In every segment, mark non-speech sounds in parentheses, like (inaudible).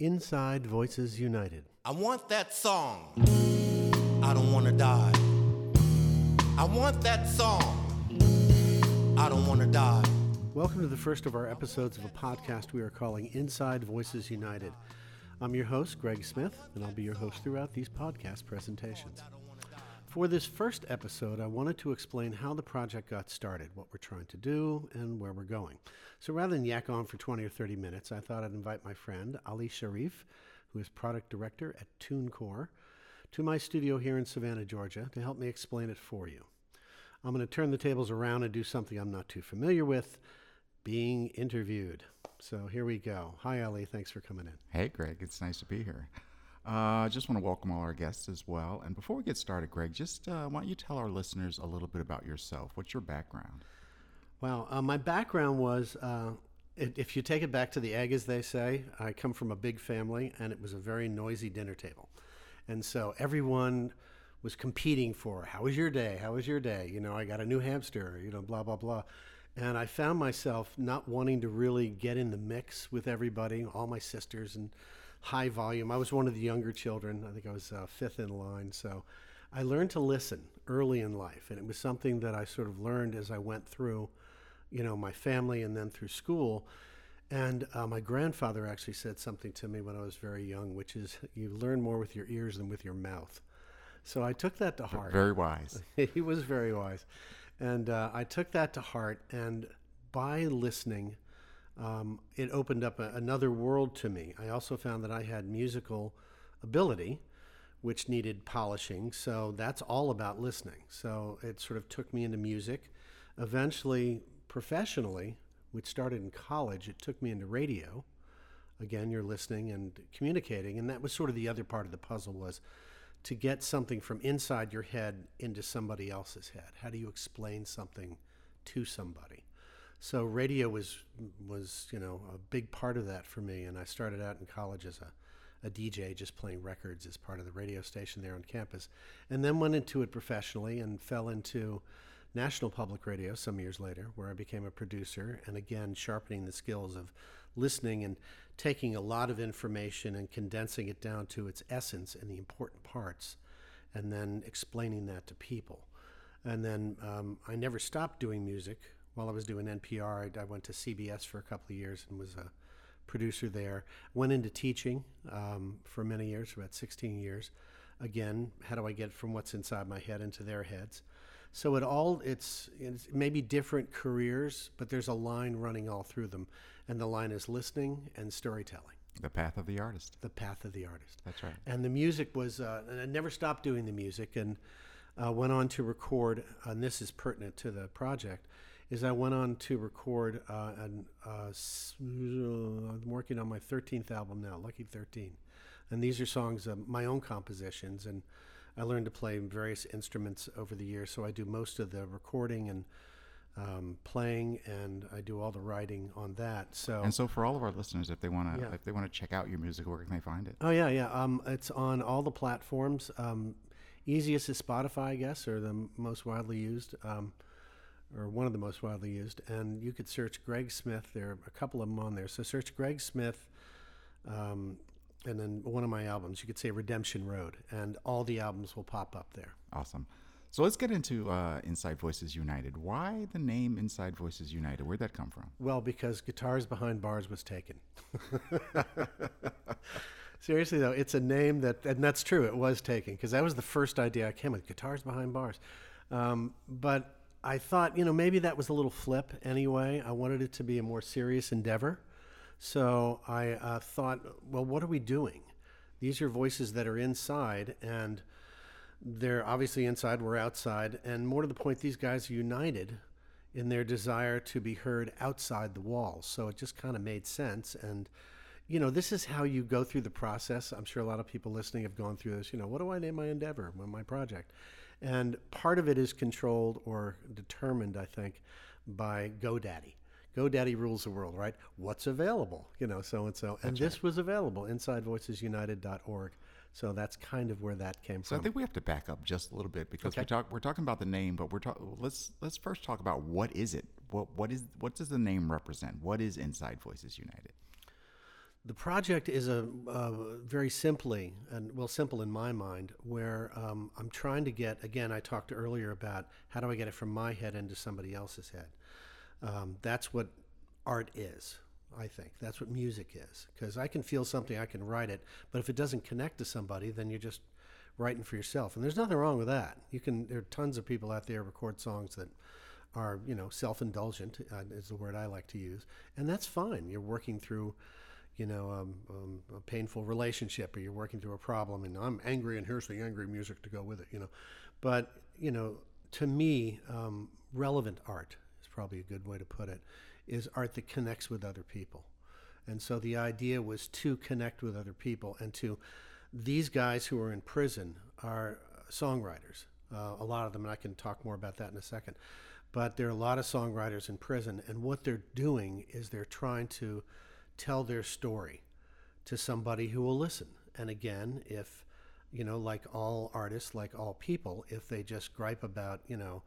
Inside Voices United. I want that song. I don't want to die. I want that song. I don't want to die. Welcome to the first of our episodes of a podcast we are calling Inside Voices United. I'm your host, Greg Smith, and I'll be your host throughout these podcast presentations. For this first episode, I wanted to explain how the project got started, what we're trying to do, and where we're going. So rather than yak on for 20 or 30 minutes, I thought I'd invite my friend Ali Sharif, who is product director at TuneCore, to my studio here in Savannah, Georgia, to help me explain it for you. I'm going to turn the tables around and do something I'm not too familiar with being interviewed. So here we go. Hi, Ali. Thanks for coming in. Hey, Greg. It's nice to be here. (laughs) I uh, just want to welcome all our guests as well. And before we get started, Greg, just uh, why don't you tell our listeners a little bit about yourself? What's your background? Well, uh, my background was uh, if you take it back to the egg, as they say, I come from a big family and it was a very noisy dinner table. And so everyone was competing for how was your day? How was your day? You know, I got a new hamster, you know, blah, blah, blah. And I found myself not wanting to really get in the mix with everybody, all my sisters and high volume. I was one of the younger children. I think I was uh, fifth in line. So I learned to listen early in life. And it was something that I sort of learned as I went through, you know, my family and then through school. And uh, my grandfather actually said something to me when I was very young, which is you learn more with your ears than with your mouth. So I took that to heart. Very wise. (laughs) he was very wise. And uh, I took that to heart. And by listening, um, it opened up a, another world to me. I also found that I had musical ability, which needed polishing. So that's all about listening. So it sort of took me into music. Eventually, professionally, which started in college, it took me into radio. Again, you're listening and communicating, and that was sort of the other part of the puzzle was to get something from inside your head into somebody else's head. How do you explain something to somebody? So radio was was you know a big part of that for me, and I started out in college as a a DJ, just playing records as part of the radio station there on campus, and then went into it professionally and fell into National Public Radio some years later, where I became a producer, and again sharpening the skills of listening and taking a lot of information and condensing it down to its essence and the important parts, and then explaining that to people. And then um, I never stopped doing music while I was doing NPR, I, I, went to CBS for a couple of years and was a producer there. Went into teaching um, for many years, for about 16 years. Again, how do I get from what's inside my head into their heads? So it all it's, it's maybe different careers, but there's a line running all through them, and the line is listening and storytelling. The path of the artist. The path of the artist. That's right. And the music was, uh, I never stopped doing the music, and uh, went on to record. And this is pertinent to the project is I went on to record uh, and uh, I'm working on my 13th album now, Lucky 13. And these are songs of my own compositions. And I learned to play various instruments over the years. So I do most of the recording and um, playing, and I do all the writing on that. So and so for all of our listeners, if they want to, yeah. if they want to check out your music, where can they find it? Oh yeah, yeah. Um, it's on all the platforms. Um, easiest is Spotify, I guess, or the most widely used. Um, or one of the most widely used. And you could search Greg Smith. There are a couple of them on there. So search Greg Smith, um, and then one of my albums. You could say Redemption Road, and all the albums will pop up there. Awesome. So let's get into uh, Inside Voices United. Why the name Inside Voices United? Where'd that come from? Well, because Guitars Behind Bars was taken. (laughs) Seriously though, it's a name that, and that's true. It was taken because that was the first idea I came with. Guitars Behind Bars, um, but I thought, you know, maybe that was a little flip anyway. I wanted it to be a more serious endeavor. So I uh, thought, well, what are we doing? These are voices that are inside, and they're obviously inside, we're outside. And more to the point, these guys are united in their desire to be heard outside the walls. So it just kind of made sense. And, you know, this is how you go through the process. I'm sure a lot of people listening have gone through this. You know, what do I name my endeavor, my project? And part of it is controlled or determined, I think, by GoDaddy. GoDaddy rules the world, right? What's available, you know, so and so. And this right. was available, insidevoicesunited.org. So that's kind of where that came so from. So I think we have to back up just a little bit because okay. we talk, we're talking about the name, but we're talking. Let's let's first talk about what is it? What what is what does the name represent? What is Inside Voices United? The project is a uh, very simply and well simple in my mind, where um, I'm trying to get again. I talked earlier about how do I get it from my head into somebody else's head. Um, that's what art is. I think that's what music is because I can feel something, I can write it, but if it doesn't connect to somebody, then you're just writing for yourself, and there's nothing wrong with that. You can. There are tons of people out there record songs that are you know self-indulgent uh, is the word I like to use, and that's fine. You're working through, you know, um, um, a painful relationship, or you're working through a problem, and I'm angry, and here's the angry music to go with it. You know, but you know, to me, um, relevant art is probably a good way to put it. Is art that connects with other people, and so the idea was to connect with other people and to these guys who are in prison are songwriters. Uh, a lot of them, and I can talk more about that in a second. But there are a lot of songwriters in prison, and what they're doing is they're trying to tell their story to somebody who will listen. And again, if, you know, like all artists, like all people, if they just gripe about, you know,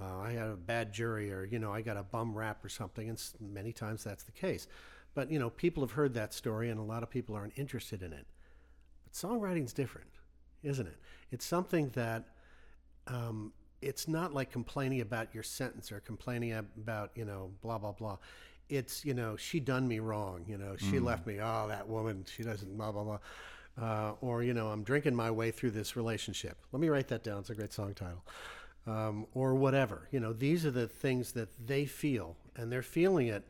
uh, I had a bad jury or, you know, I got a bum rap or something, and many times that's the case. But, you know, people have heard that story, and a lot of people aren't interested in it. But songwriting's different, isn't it? It's something that um, it's not like complaining about your sentence or complaining about you know blah blah blah. It's you know she done me wrong. You know she mm. left me. Oh, that woman. She doesn't blah blah blah. Uh, or you know I'm drinking my way through this relationship. Let me write that down. It's a great song title. Um, or whatever. You know, these are the things that they feel, and they're feeling it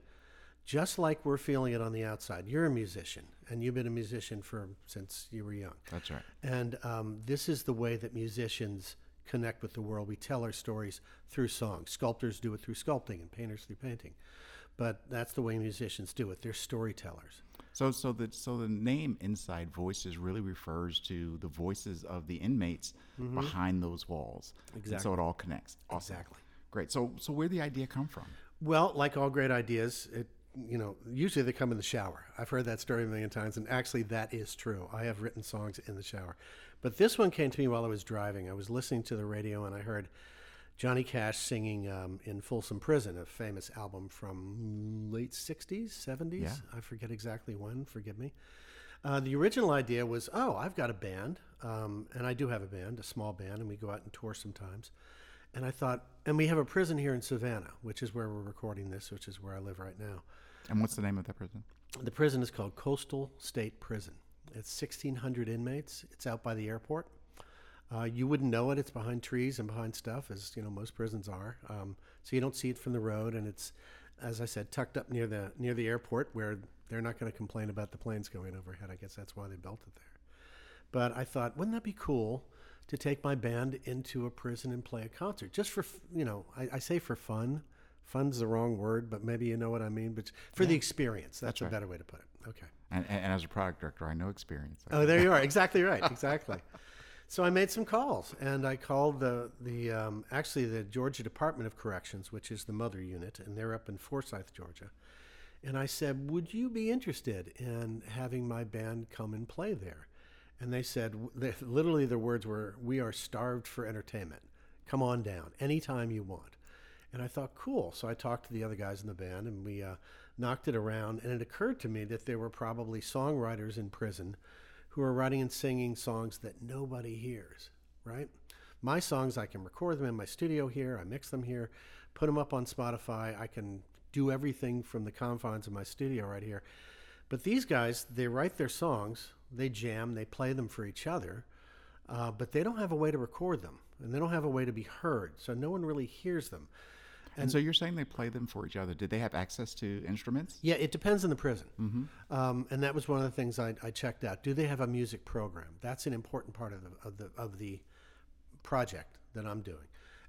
just like we're feeling it on the outside. You're a musician, and you've been a musician for since you were young. That's right. And um, this is the way that musicians connect with the world. We tell our stories through song. Sculptors do it through sculpting, and painters through painting. But that's the way musicians do it. They're storytellers. So, so the so the name Inside Voices really refers to the voices of the inmates mm-hmm. behind those walls. Exactly. And so it all connects. Awesome. Exactly. Great. So, so where did the idea come from? Well, like all great ideas, it you know, usually they come in the shower. I've heard that story a million times, and actually that is true. I have written songs in the shower. But this one came to me while I was driving. I was listening to the radio and I heard Johnny Cash singing um, in Folsom Prison, a famous album from late 60s, 70s. Yeah. I forget exactly when, forgive me. Uh, the original idea was, oh, I've got a band, um, and I do have a band, a small band, and we go out and tour sometimes. And I thought, and we have a prison here in Savannah, which is where we're recording this, which is where I live right now. And what's the name of that prison? The prison is called Coastal State Prison. It's 1,600 inmates. It's out by the airport. Uh, you wouldn't know it. It's behind trees and behind stuff, as you know most prisons are. Um, so you don't see it from the road, and it's, as I said, tucked up near the near the airport, where they're not going to complain about the planes going overhead. I guess that's why they built it there. But I thought, wouldn't that be cool to take my band into a prison and play a concert, just for you know, I, I say for fun fun's the wrong word, but maybe you know what I mean. But for yeah. the experience, that's, that's a right. better way to put it. Okay. And, and, as a product director, I know experience. Oh, there you are. Exactly right. Exactly. (laughs) so I made some calls, and I called the the um, actually the Georgia Department of Corrections, which is the mother unit, and they're up in Forsyth, Georgia. And I said, "Would you be interested in having my band come and play there?" And they said, literally, their words were, "We are starved for entertainment. Come on down anytime you want." And I thought, cool. So I talked to the other guys in the band and we uh, knocked it around. And it occurred to me that there were probably songwriters in prison who are writing and singing songs that nobody hears, right? My songs, I can record them in my studio here, I mix them here, put them up on Spotify. I can do everything from the confines of my studio right here. But these guys, they write their songs, they jam, they play them for each other, uh, but they don't have a way to record them and they don't have a way to be heard. So no one really hears them. And, and, so you're saying they play them for each other. Did they have access to instruments? Yeah, it depends on the prison. Mm-hmm. Um, and that was one of the things I, I, checked out. Do they have a music program? That's an important part of the, of the of the project that I'm doing.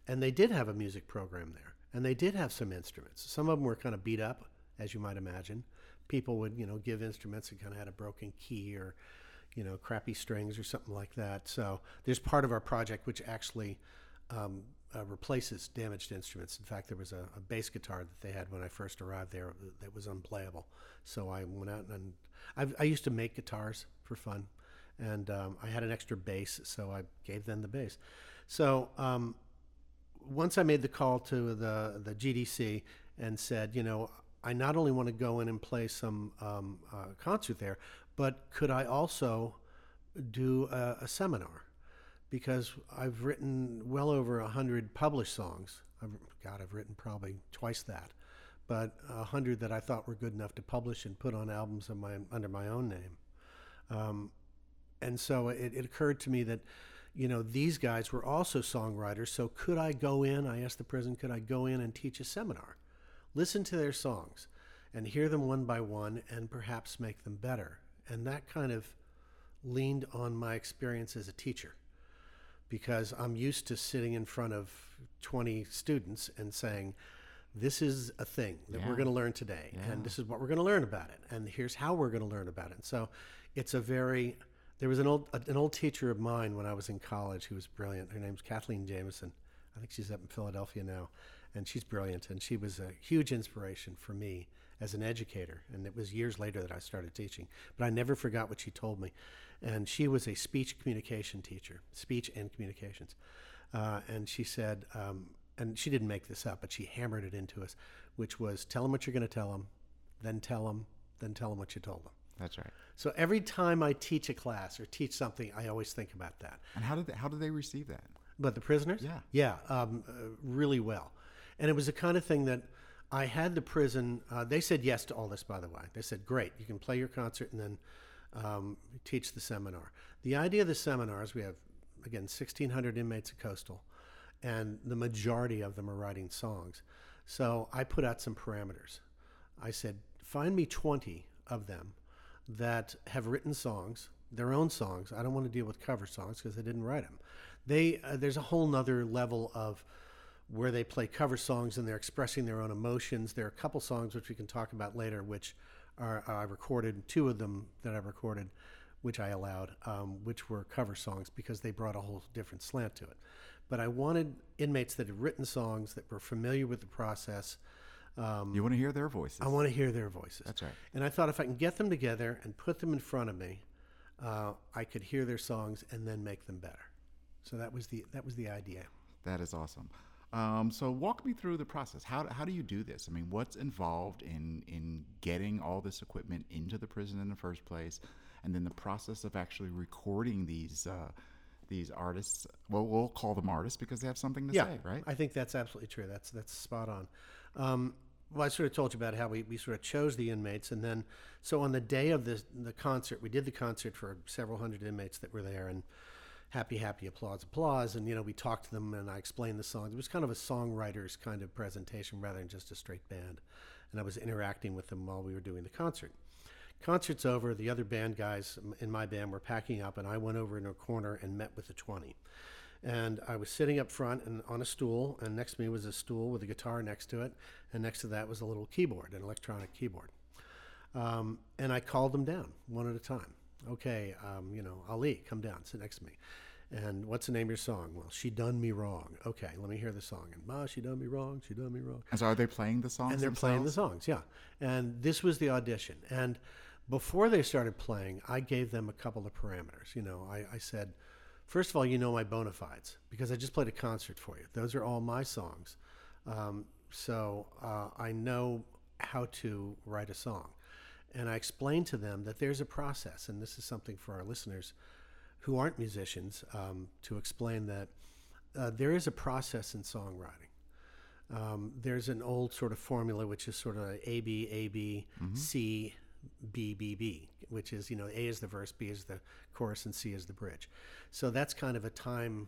And they did have a music program there, and they did have some instruments. Some of them were kind of beat up, as you might imagine. People would you know give instruments that kind of had a broken key or you know crappy strings or something like that. So there's part of our project which actually um, uh, replaces damaged instruments. In fact, there was a, a, bass guitar that they had when I first arrived there that was unplayable. So I went out and I've, i used to make guitars for fun, and um, I had an extra bass, so I gave them the bass. So um, once I made the call to the the GDC and said, you know, I not only want to go in and play some um, uh, concert there, but could I also do a, a seminar? Because I've written well over a hundred published songs. I've, God, I've written probably twice that, but a hundred that I thought were good enough to publish and put on albums my, under my own name. Um, and so it, it occurred to me that you know, these guys were also songwriters. So could I go in? I asked the prison, could I go in and teach a seminar, listen to their songs, and hear them one by one, and perhaps make them better? And that kind of leaned on my experience as a teacher, because I'm used to sitting in front of 20 students and saying, this is a thing that Yeah. we're going to learn today, Yeah. and this is what we're going to learn about it, and here's how we're going to learn about it. And so, it's a very there was an old an old teacher of mine when I was in college who was brilliant. Her name's Kathleen Jamieson. I think she's up in Philadelphia now, and she's brilliant. And she was a huge inspiration for me as an educator. And it was years later that I started teaching, but I never forgot what she told me. And she was a speech communication teacher, speech and communications. Uh, and she said, um, and she didn't make this up, but she hammered it into us, which was tell them what you're going to tell them, then tell them, then tell them what you told them. That's right. So every time I teach a class or teach something, I always think about that. And how did they, how did they receive that? But the prisoners, Yeah. yeah, um, uh, really well. And it was the kind of thing that I had the prison. Uh, they said yes to all this, by the way. They said, "Great, you can play your concert and then um, teach the seminar." The idea of the seminars, we have again 1,600 inmates at Coastal, and the majority of them are writing songs. So I put out some parameters. I said, "Find me 20 of them that have written songs, their own songs. I don't want to deal with cover songs because they didn't write them. They uh, there's a whole nother level of where they play cover songs and they're expressing their own emotions. There are a couple songs which we can talk about later, which are I recorded two of them that I recorded, which I allowed, um, which were cover songs because they brought a whole different slant to it. But I wanted inmates that had written songs that were familiar with the process. Um, You want to hear their voices. I want to hear their voices. That's right. And I thought if I can get them together and put them in front of me, uh, I could hear their songs and then make them better. So that was the that was the idea. That is awesome. Um, so walk me through the process. How, how do you do this? I mean, what's involved in in getting all this equipment into the prison in the first place, and then the process of actually recording these uh, these artists? Well, we'll call them artists because they have something to yeah, say, right? I think that's absolutely true. That's that's spot on. Um, well, I sort of told you about how we, we sort of chose the inmates, and then so on the day of the the concert, we did the concert for several hundred inmates that were there, and happy, happy, applause, applause, and you know we talked to them, and I explained the songs. It was kind of a songwriter's kind of presentation rather than just a straight band, and I was interacting with them while we were doing the concert. Concert's over. The other band guys in my band were packing up, and I went over in a corner and met with the twenty and I was sitting up front and on a stool, and next to me was a stool with a guitar next to it, and next to that was a little keyboard, an electronic keyboard. Um, and I called them down one at a time. Okay, um, you know, Ali, come down, sit next to me. And what's the name of your song? Well, she done me wrong. Okay, let me hear the song. And Ma, she done me wrong. She done me wrong and so are they playing the songs? and they're playing the songs yeah and this was the audition and before they started playing i gave them a couple of parameters you know i, I said first of all you know my bona fides because i just played a concert for you those are all my songs um, so uh, i know how to write a song and i explained to them that there's a process and this is something for our listeners who aren't musicians um, to explain that uh, there is a process in songwriting um, there's an old sort of formula which is sort of A B A B C B B B, which is you know A is the verse, B is the chorus, and C is the bridge. So that's kind of a time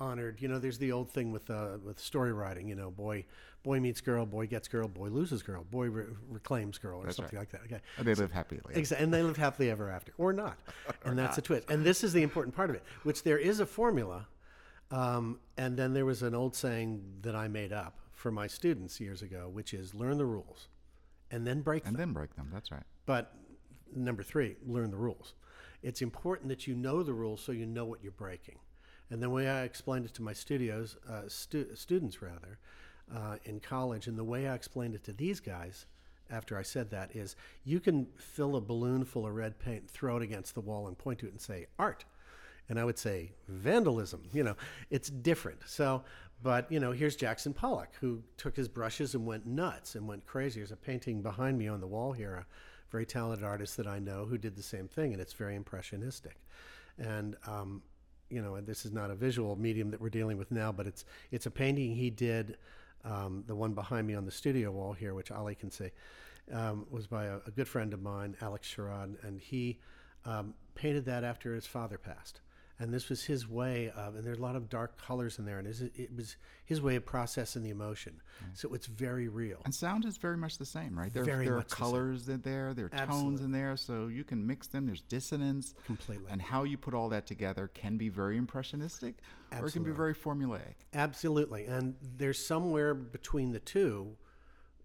honored. You know, there's the old thing with uh, with story writing. You know, boy boy meets girl, boy gets girl, boy loses girl, boy re- reclaims girl, or That's something right. like that. Okay. And they live happily. Exactly, and they live happily ever after, or not, (laughs) and that's a twist. And this is the important part of it, which there is a formula, um, and then there was an old saying that I made up for my students years ago, which is learn the rules, and then break and them. then break them. That's right. But number three, learn the rules. It's important that you know the rules so you know what you're breaking. And the way I explained it to my studios, uh, stu- students rather, uh, in college, and the way I explained it to these guys after I said that is you can fill a balloon full of red paint, throw it against the wall, and point to it and say, art. and I would say vandalism. You know, it's different. So, but you know, here's Jackson Pollock who took his brushes and went nuts and went crazy. There's a painting behind me on the wall here, a very talented artist that I know who did the same thing, and it's very impressionistic. And um, you know, and this is not a visual medium that we're dealing with now, but it's it's a painting he did. Um, the one behind me on the studio wall here, which Ali can see, um, was by a, a, good friend of mine, Alex Sherrod, and he um, painted that after his father passed and this was his way of and there's a lot of dark colors in there and it was his way of processing the emotion mm. so it's very real and sound is very much the same right there, very there are colors the in there there are Absolutely. tones in there so you can mix them there's dissonance completely and how you put all that together can be very impressionistic Absolutely. or it can be very formulaic Absolutely. And there's somewhere between the two,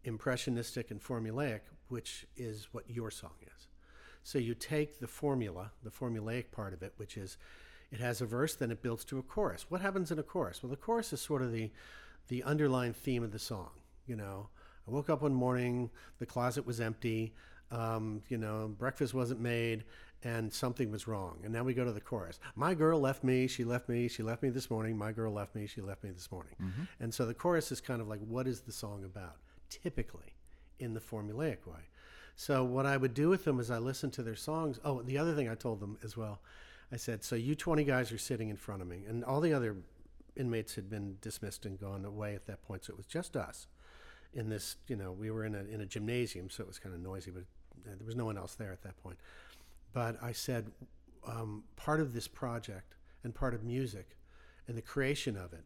impressionistic and formulaic, which is what your song is. So you take the formula, the formulaic part of it, which is it has a verse, then it builds to a chorus. What happens in a chorus? Well, the chorus is sort of the the underlying theme of the song. You know, I woke up one morning, the closet was empty, um, you know, breakfast wasn't made, and something was wrong. And now we go to the chorus. My girl left me, she left me, she left me this morning. My girl left me, she left me this morning. Mm-hmm. And so the chorus is kind of like, what is the song about? Typically, in the formulaic way. So what I would do with them is I listened to their songs. Oh, the other thing I told them as well I said, So you 20 guys are sitting in front of me. And all the other inmates had been dismissed and gone away at that point. So it was just us in this, you know, we were in a, in a gymnasium, so it was kind of noisy, but uh, there was no one else there at that point. But I said, um, part of this project and part of music and the creation of it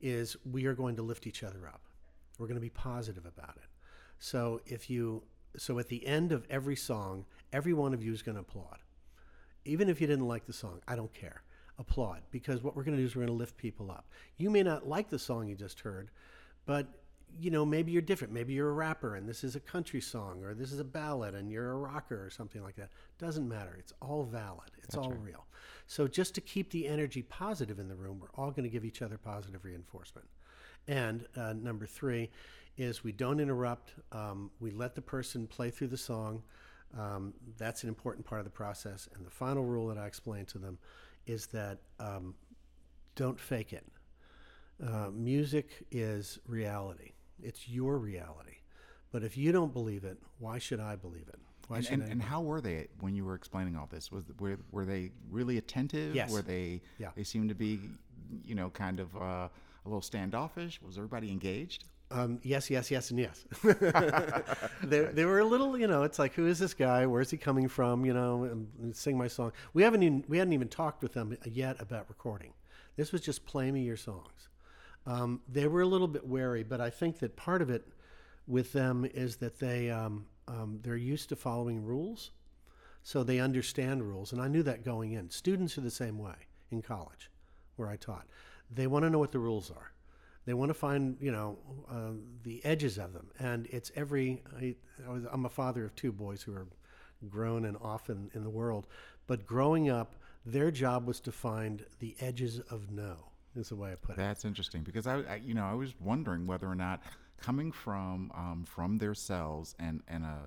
is we are going to lift each other up. We're going to be positive about it. So if you, so at the end of every song, every one of you is going to applaud even if you didn't like the song, I don't care. Applaud because what we're going to do is we're going to lift people up. You may not like the song you just heard, but you know maybe you're different. Maybe you're a rapper and this is a country song, or this is a ballad and you're a rocker or something like that. Doesn't matter. It's all valid. It's That's all right. real. So just to keep the energy positive in the room, we're all going to give each other positive reinforcement. And uh, number three is we don't interrupt. Um, we let the person play through the song. Um, that's an important part of the process. And the final rule that I explain to them is that um, don't fake it. Uh, music is reality, it's your reality. But if you don't believe it, why should I believe it? Why and, and, and, how were they when you were explaining all this? Was were, were they really attentive? Yes. Were they? Yeah. They seemed to be, you know, kind of uh, a little standoffish. Was everybody engaged? Um, yes, yes, yes, and yes. (laughs) (laughs) they, they were a little, you know, it's like, who is this guy? Where's he coming from? You know, and sing my song. We haven't even we hadn't even talked with them yet about recording. This was just play me your songs. Um, they were a little bit wary, but I think that part of it with them is that they um, um they're used to following rules, so they understand rules. And I knew that going in. Students are the same way in college, where I taught. They want to know what the rules are they want to find, you know, uh, the edges of them. And it's every, I, I am a father of two boys who are grown and off in, in the world. But growing up, their job was to find the edges of no, is the way I put it. That's interesting because I, I you know, I was wondering whether or not coming from um, from their cells and, and a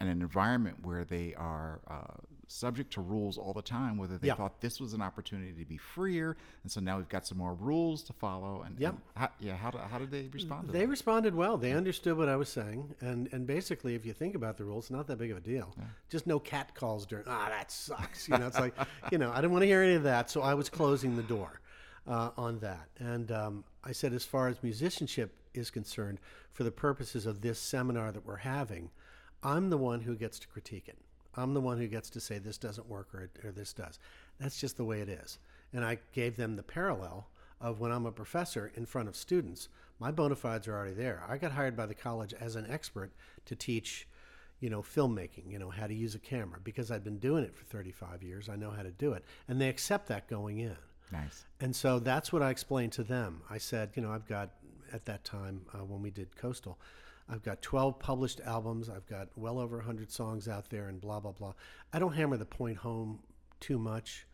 and an environment where they are uh, subject to rules all the time, whether they yeah. thought this was an opportunity to be freer, and so now we've got some more rules to follow. And, yep. and how, yeah, how, how did they respond? they that? responded well. They understood what I was saying, and and basically, if you think about the rules, it's not that big of a deal. Yeah. Just no cat calls during. Ah, that sucks. You know, it's like (laughs) you know, I didn't want to hear any of that, so I was closing the door uh, on that. And um, I said, as far as musicianship is concerned, for the purposes of this seminar that we're having, I'm the one who gets to critique it. I'm the one who gets to say this doesn't work or, or this does. That's just the way it is. And I gave them the parallel of when I'm a professor in front of students, my bona fides are already there. I got hired by the college as an expert to teach, you know, filmmaking, you know, how to use a camera because I've been doing it for 35 years. I know how to do it. And they accept that going in. Nice. And so that's what I explained to them. I said, you know, I've got at that time uh, when we did Coastal, I've got 12 published albums. I've got well over 100 songs out there and blah, blah, blah. I don't hammer the point home too much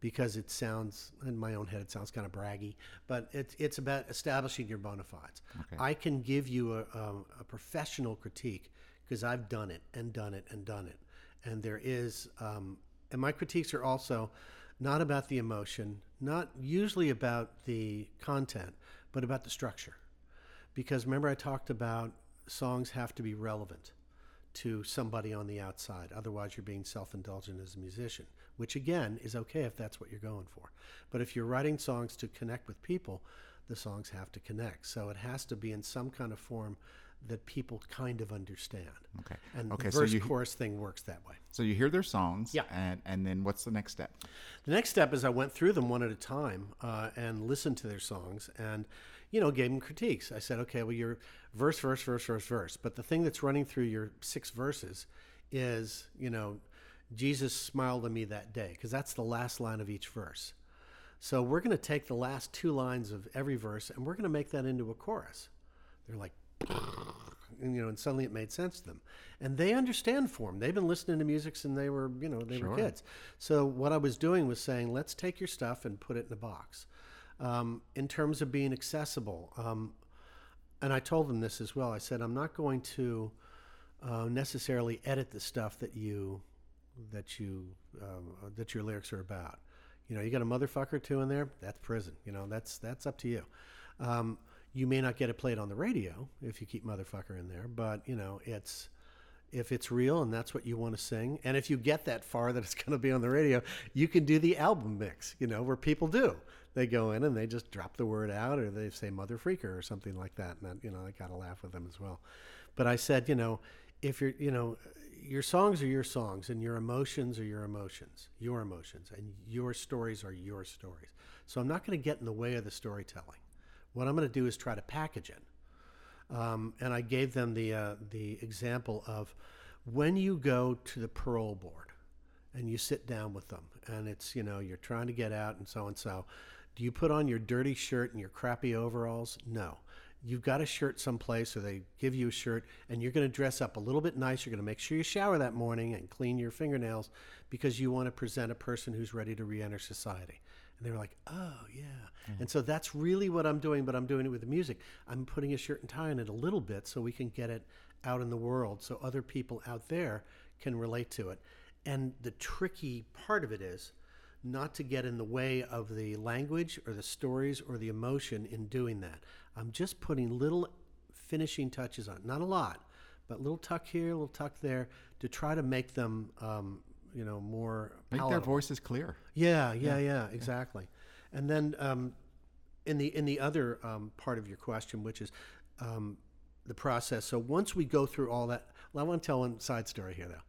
because it sounds, in my own head, it sounds kind of braggy, but it's, it's about establishing your bona fides. Okay. I can give you a, a, a professional critique because I've done it and done it and done it. And there is, um, and my critiques are also not about the emotion, not usually about the content, but about the structure. Because remember, I talked about songs have to be relevant to somebody on the outside. Otherwise, you're being self indulgent as a musician, which again is okay if that's what you're going for. But if you're writing songs to connect with people, the songs have to connect. So it has to be in some kind of form that people kind of understand. Okay. And Okay, the so verse you- chorus thing works that way. So you hear their songs, Yeah. and and then what's the next step? The next step is I went through them one at a time uh, and listened to their songs and, you know, gave them critiques. I said, okay, well, your verse, verse, verse, verse, verse. But the thing that's running through your six verses is, you know, Jesus smiled at me that day, because that's the last line of each verse. So we're going to take the last two lines of every verse and we're going to make that into a chorus. They're like, (laughs) and, you know, and suddenly it made sense to them. And they understand form. They've been listening to music since they were, you know, they Sure. were kids. So what I was doing was saying, let's take your stuff and put it in a box. Um, in terms of being accessible, um, and I told them this as well. I said, I'm not going to uh, necessarily edit the stuff that you that you um, that your lyrics are about. You know, you got a motherfucker or two in there. That's prison. You know, that's that's up to you. Um, you may not get it played on the radio if you keep motherfucker in there, but you know, it's if it's real and that's what you want to sing, and if you get that far that it's going to be on the radio, you can do the album mix. You know, where people do. They go in and they just drop the word out, or they say "mother freaker" or something like that, and that, you know, I got to laugh with them as well. But I said, you know, if you're, you know, your songs are your songs, and your emotions are your emotions, your emotions, and your stories are your stories. So I'm not going to get in the way of the storytelling. What I'm going to do is try to package it. Um, and I gave them the uh, the example of when you go to the parole board and you sit down with them, and it's you know you're trying to get out and so and so. Do you put on your dirty shirt and your crappy overalls? No. You've got a shirt someplace, or they give you a shirt, and you're going to dress up a little bit nice. You're going to make sure you shower that morning and clean your fingernails because you want to present a person who's ready to re enter society. And they were like, oh, yeah. And so that's really what I'm doing, but I'm doing it with the music. I'm putting a shirt and tie on it a little bit so we can get it out in the world so other people out there can relate to it. And the tricky part of it is not to get in the way of the language or the stories or the emotion in doing that. I'm just putting little finishing touches on, not a lot, but little tuck here, little tuck there, to try to make them, um, you know, more Make their voices clear. Yeah, yeah, yeah, exactly. And then um, in the in the other um, part of your question, which is um, the process. So once we go through all that, well, I want to tell one side story here, though.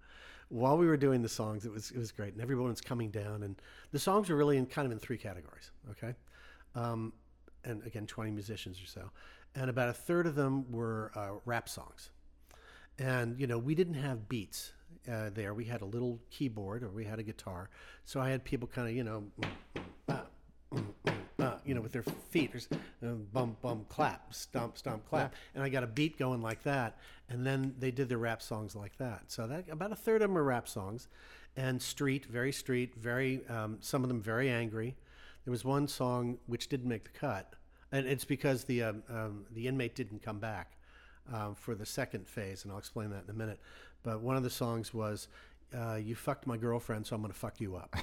While we were doing the songs, it was it was great, and everyone's coming down, and the songs were really in kind of in three categories. Okay, um, and again, twenty musicians or so, and about a third of them were uh, rap songs and you know we didn't have beats uh, there we had a little keyboard or we had a guitar. So i had people kind of you know uh, uh, you know with their feet just, uh, bum bum clap stomp stomp clap. And i got a beat going like that and then they did their rap songs like that. So that about a third of them are rap songs. And street very street very um, some of them very angry. There was one song which didn't make the cut and it's because the um, um, the inmate didn't come back um, for the second phase, and I'll explain that in a minute. But one of the songs was, uh, "You fucked my girlfriend, so I'm going to fuck you up."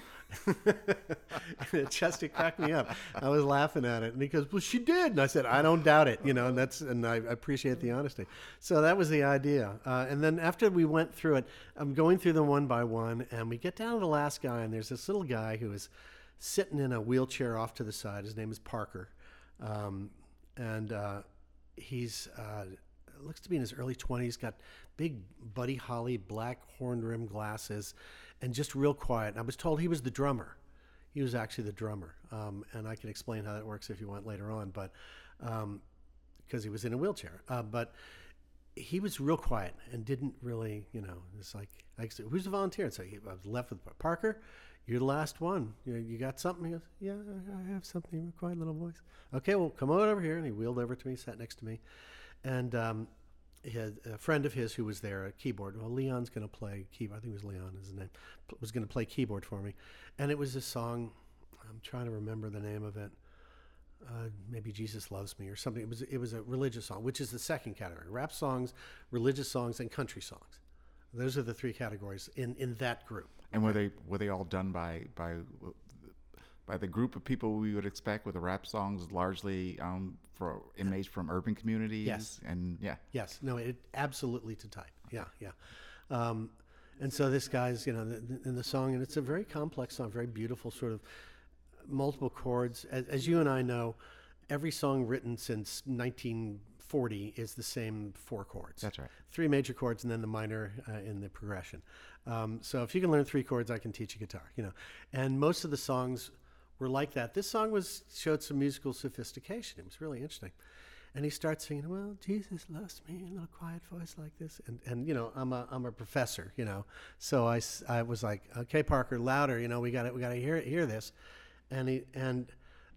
(laughs) it just it cracked me up. I was laughing at it, and he goes, "Well, she did," and I said, "I don't doubt it," you know, and that's and I appreciate the honesty. So that was the idea. Uh, and then after we went through it, I'm going through them one by one, and we get down to the last guy, and there's this little guy who is sitting in a wheelchair off to the side. His name is Parker, um, and uh, he's uh, looks to be in his early 20s. Got big Buddy Holly black horn rimmed glasses, and just real quiet. And I was told he was the drummer. He was actually the drummer, um, and I can explain how that works if you want later on. But because he was in a wheelchair, uh, but he was real quiet and didn't really, you know, it's like, like who's the volunteer? And so he, I was left with Parker. You're the last one. You, you got something? He goes, yeah, I have something. Quiet little voice. Okay, well, come on over here. And he wheeled over to me, sat next to me, and um, had a friend of his who was there, a keyboard. Well, Leon's going to play keyboard. I think it was Leon, is his name. Was going to play keyboard for me, and it was a song. I'm trying to remember the name of it uh, maybe Jesus loves me or something. It was it was a religious song, which is the second category: rap songs, religious songs, and country songs. Those are the three categories in in that group. And were they were they all done by by by the group of people we would expect with the rap songs, largely um, for inmates from urban communities. Yes. and yeah, Yes, no, it absolutely to type. Yeah, yeah. Um, and so this guy's, you know, in the song, and it's a very complex song, very beautiful, sort of multiple chords. As, as you and I know, every song written since 1940 is the same four chords. That's right. Three major chords and then the minor uh, in the progression. Um, so if you can learn three chords, I can teach you guitar. You know, and most of the songs were like that. This song was showed some musical sophistication. It was really interesting. And he starts singing, "Well, Jesus loves me," in a little quiet voice like this. And and you know, I'm a I'm a professor, you know, so I, I was like, "Okay, Parker, louder," you know, we got to we got to hear hear this. And he and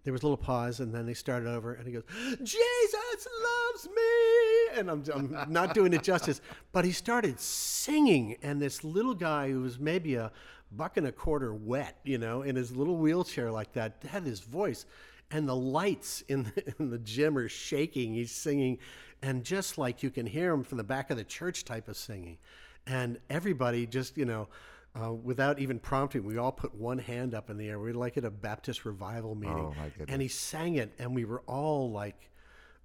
there was a little pause, and then they started over, and he goes, "Jesus loves me," and I'm, I'm not doing it justice, but he started singing, and this little guy who was maybe a buck and a quarter wet, you know, in his little wheelchair like that, had his voice, and the lights in the, (laughs) in the gym are shaking. He's singing, and just like you can hear him from the back of the church type of singing, and everybody just, you know. Uh, without even prompting, we all put one hand up in the air. We were like at a Baptist revival meeting, Oh, my goodness. and he sang it, and we were all like,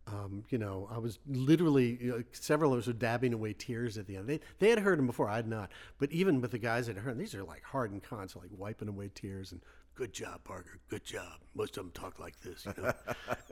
um, you know, I was literally you know, several of us were dabbing away tears at the end. They they had heard him before, I had not, but even with the guys that had heard, him, these are like hardened cons, like wiping away tears and good job, Parker, good job. Most of them talk like this, you know,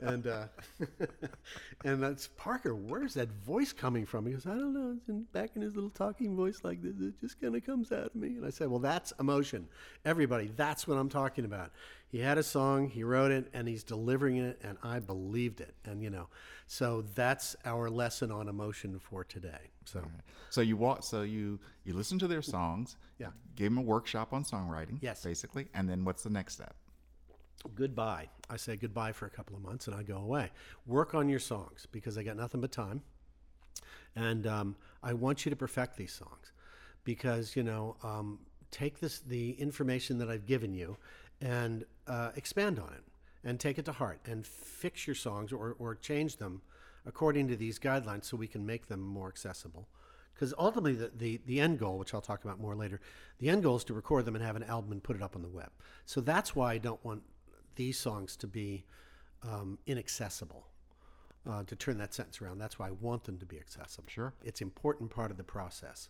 (laughs) and uh, (laughs) and that's Parker. Where's that voice coming from? He goes, I don't know. It's in, back in his little talking voice like this. It just kind of comes out of me. And I said, Well, that's emotion. Everybody, that's what I'm talking about. He had a song, he wrote it, and he's delivering it, and I believed it. And you know, so that's our lesson on emotion for today. So So you walk. So you you listen to their songs. Yeah. Give them a workshop on songwriting. Yes. Basically, and then what's the next step? goodbye. I say goodbye for a couple of months, and I go away. Work on your songs because I got nothing but time, and um, I want you to perfect these songs because you know um, take this the information that I've given you and uh, expand on it and take it to heart and fix your songs or, or change them according to these guidelines so we can make them more accessible. Because ultimately the, the, the end goal which i'll talk about more later the end goal is to record them and have an album and put it up on the web. So that's why i don't want these songs to be um, inaccessible uh, to turn that sentence around. That's why i want them to be accessible. Sure. it's an important part of the process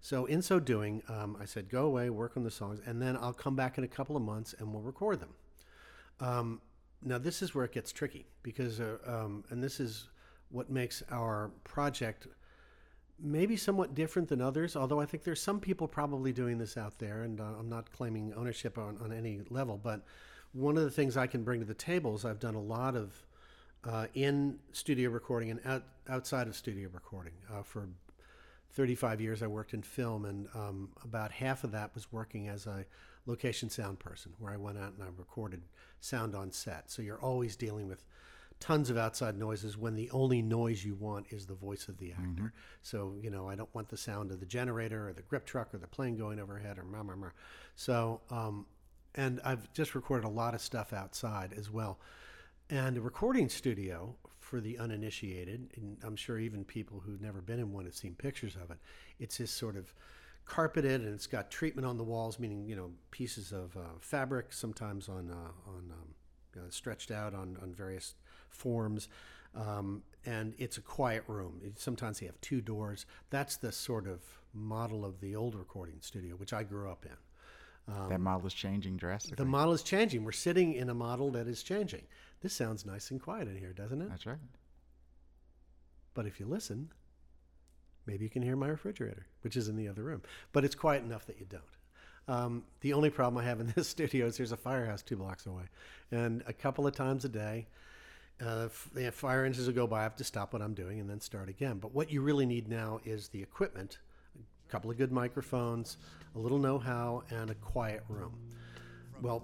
so in so doing um, i said go away work on the songs and then i'll come back in a couple of months and we'll record them um, now this is where it gets tricky because, uh, um, and this is what makes our project maybe somewhat different than others. Although I think there's some people probably doing this out there, and uh, I'm not claiming ownership on, on any level. But one of the things I can bring to the table is I've done a lot of uh, in studio recording and out, outside of studio recording uh, for 35 years I worked in film, and um, about half of that was working as a location sound person, where I went out and I recorded sound on set. So you're always dealing with tons of outside noises when the only noise you want is the voice of the actor. So, you know, I don't want the sound of the generator or the grip truck or the plane going overhead or meh, meh, meh. So, um, and I've just recorded a lot of stuff outside as well. And a recording studio for the uninitiated, and I'm sure even people who've never been in one have seen pictures of it. It's this sort of carpeted, and it's got treatment on the walls, meaning you know pieces of uh, fabric, sometimes on uh, on um, stretched out on on various forms. Um, and it's a quiet room. It, sometimes they have two doors. That's the sort of model of the old recording studio, which I grew up in. that model is changing drastically. The model is changing. We're sitting in a model that is changing. This sounds nice and quiet in here, doesn't it? That's right. But if you listen, maybe you can hear my refrigerator, which is in the other room. But it's quiet enough that you don't. Um, the only problem I have in (laughs) this studio is there's a firehouse two blocks away. And a couple of times a day, uh, the fire engines will go by. I have to stop what I'm doing and then start again. But what you really need now is the equipment, a couple of good microphones, a little know how, and a quiet room. Well,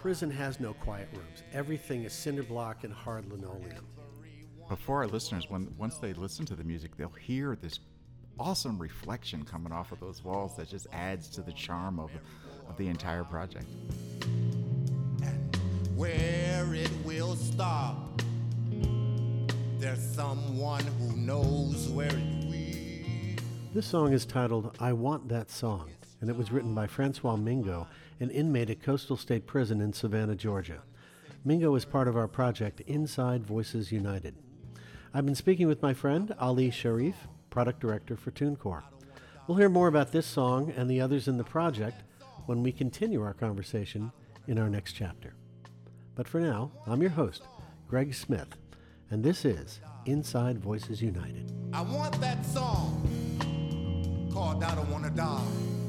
prison has no quiet rooms. Everything is cinder block and hard linoleum. But for our listeners, when once they listen to the music, they'll hear this awesome reflection coming off of those walls that just adds to the charm of, of the entire project. where it will stop. There's someone who knows where it will. This song is titled I Want That Song. and it was written by Francois Mingo, an inmate at Coastal State Prison in Savannah, Georgia. Mingo is part of our project Inside Voices United. I've been speaking with my friend Ali Sharif, product director for TuneCore. We'll hear more about this song and the others in the project when we continue our conversation in our next chapter. But for now, I'm your host, Greg Smith, and this is Inside Voices United. I want that song called I Don't Wanna Die.